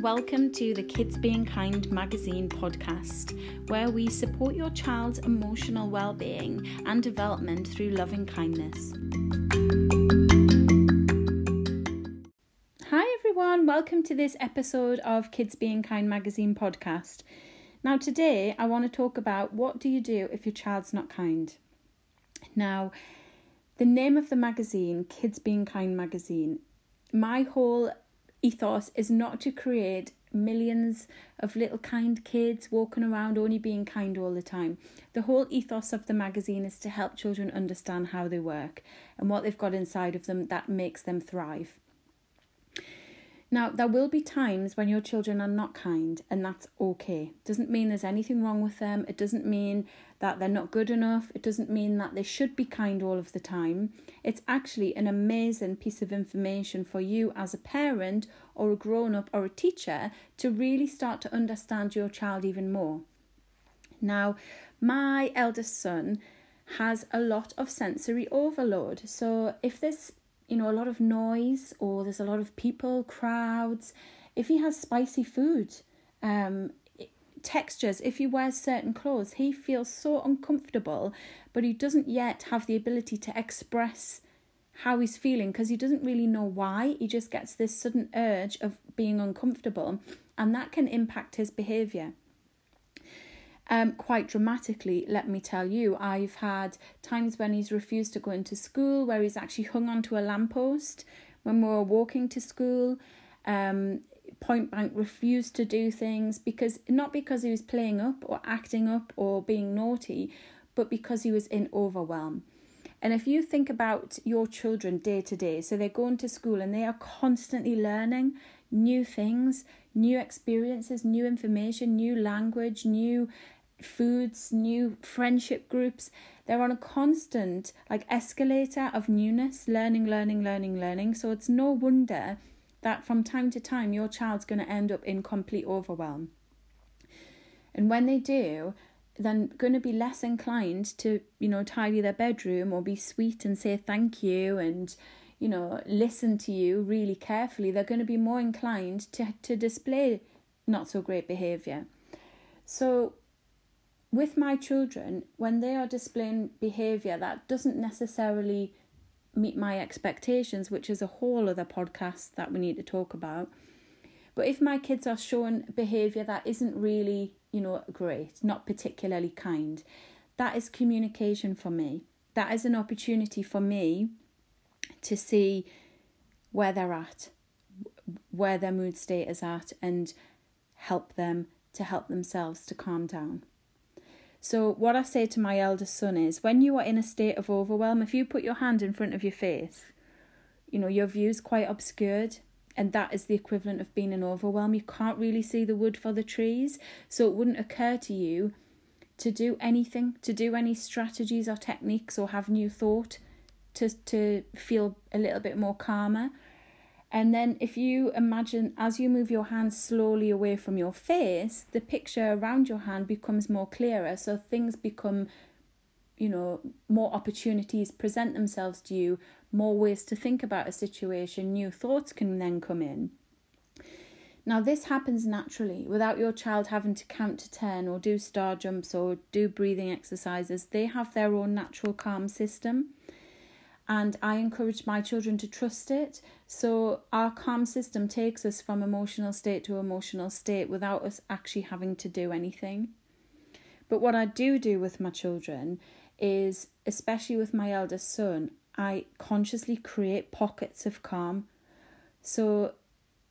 Welcome to the Kids Being Kind magazine podcast, where we support your child's emotional well-being and development through loving kindness. Hi everyone, welcome to this episode of Kids Being Kind magazine podcast. Now today I want to talk about what do you do if your child's not kind. Now, the name of the magazine, Kids Being Kind magazine, my whole ethos is not to create millions of little kind kids walking around only being kind all the time. The whole ethos of the magazine is to help children understand how they work and what they've got inside of them that makes them thrive. Now, there will be times when your children are not kind, and that's okay. Doesn't mean there's anything wrong with them. It doesn't mean that they're not good enough. It doesn't mean that they should be kind all of the time. It's actually an amazing piece of information for you as a parent or a grown up or a teacher to really start to understand your child even more. Now, my eldest son has a lot of sensory overload. So if there's you know, a lot of noise or there's a lot of people, crowds, if he has spicy food, um, textures, if he wears certain clothes, he feels so uncomfortable, but he doesn't yet have the ability to express how he's feeling because he doesn't really know why. He just gets this sudden urge of being uncomfortable, and that can impact his behavior um, quite dramatically, let me tell you. I've had times when he's refused to go into school, where he's actually hung onto a lamppost when we were walking to school. Um, point blank refused to do things because not because he was playing up or acting up or being naughty, but because he was in overwhelm. And if you think about your children day to day, so they're going to school and they are constantly learning new things, new experiences, new information, new language, new foods, new friendship groups. They're on a constant like escalator of newness, learning, learning, learning, learning. So it's no wonder that from time to time your child's going to end up in complete overwhelm. And when they do, they're going to be less inclined to, you know, tidy their bedroom or be sweet and say thank you and, you know, listen to you really carefully. They're going to be more inclined to, to display not so great behavior. So with my children, when they are displaying behavior that doesn't necessarily meet my expectations, which is a whole other podcast that we need to talk about. But if my kids are showing behavior that isn't really, you know, great, not particularly kind, that is communication for me. That is an opportunity for me to see where they're at, where their mood state is at, and help them to help themselves to calm down. So, what I say to my eldest son is when you are in a state of overwhelm, if you put your hand in front of your face, you know, your view's quite obscured, and that is the equivalent of being in overwhelm. You can't really see the wood for the trees, so it wouldn't occur to you to do anything, to do any strategies or techniques or have new thought to to feel a little bit more calmer. And then, if you imagine as you move your hands slowly away from your face, the picture around your hand becomes more clearer. So things become, you know, more opportunities present themselves to you, more ways to think about a situation, new thoughts can then come in. Now, this happens naturally without your child having to count to 10 or do star jumps or do breathing exercises. They have their own natural calm system and I encourage my children to trust it. So our calm system takes us from emotional state to emotional state without us actually having to do anything. But what I do do with my children is, especially with my eldest son, I consciously create pockets of calm. So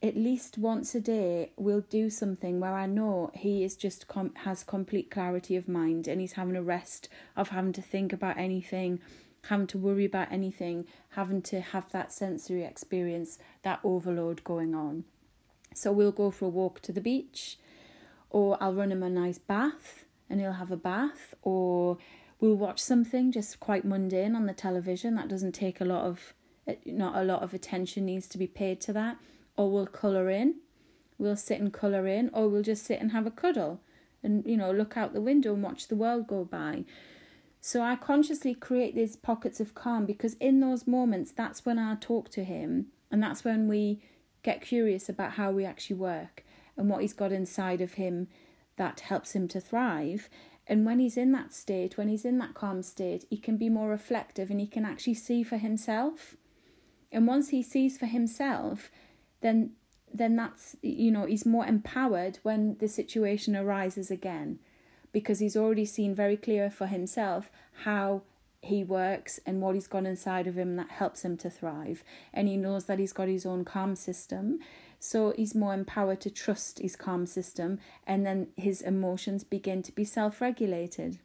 at least once a day we'll do something where I know he is just com- has complete clarity of mind and he's having a rest of having to think about anything having to worry about anything, having to have that sensory experience, that overload going on. So we'll go for a walk to the beach, or I'll run him a nice bath and he'll have a bath, or we'll watch something just quite mundane on the television. That doesn't take a lot of not a lot of attention needs to be paid to that. Or we'll color in. We'll sit and color in or we'll just sit and have a cuddle and you know look out the window and watch the world go by so I consciously create these pockets of calm because in those moments, that's when I talk to him and that's when we get curious about how we actually work. and what he's got inside of him that helps him to thrive. And when he's in that state, when he's in that calm state, he can be more reflective and he can actually see for himself. And once he sees for himself, then then that's you know he's more empowered when the situation arises again because he's already seen very clear for himself how he works and what he's got inside of him that helps him to thrive. And he knows that he's got his own calm system. So he's more empowered to trust his calm system and then his emotions begin to be self-regulated.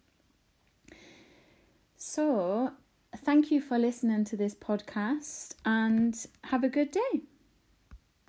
So thank you for listening to this podcast and have a good day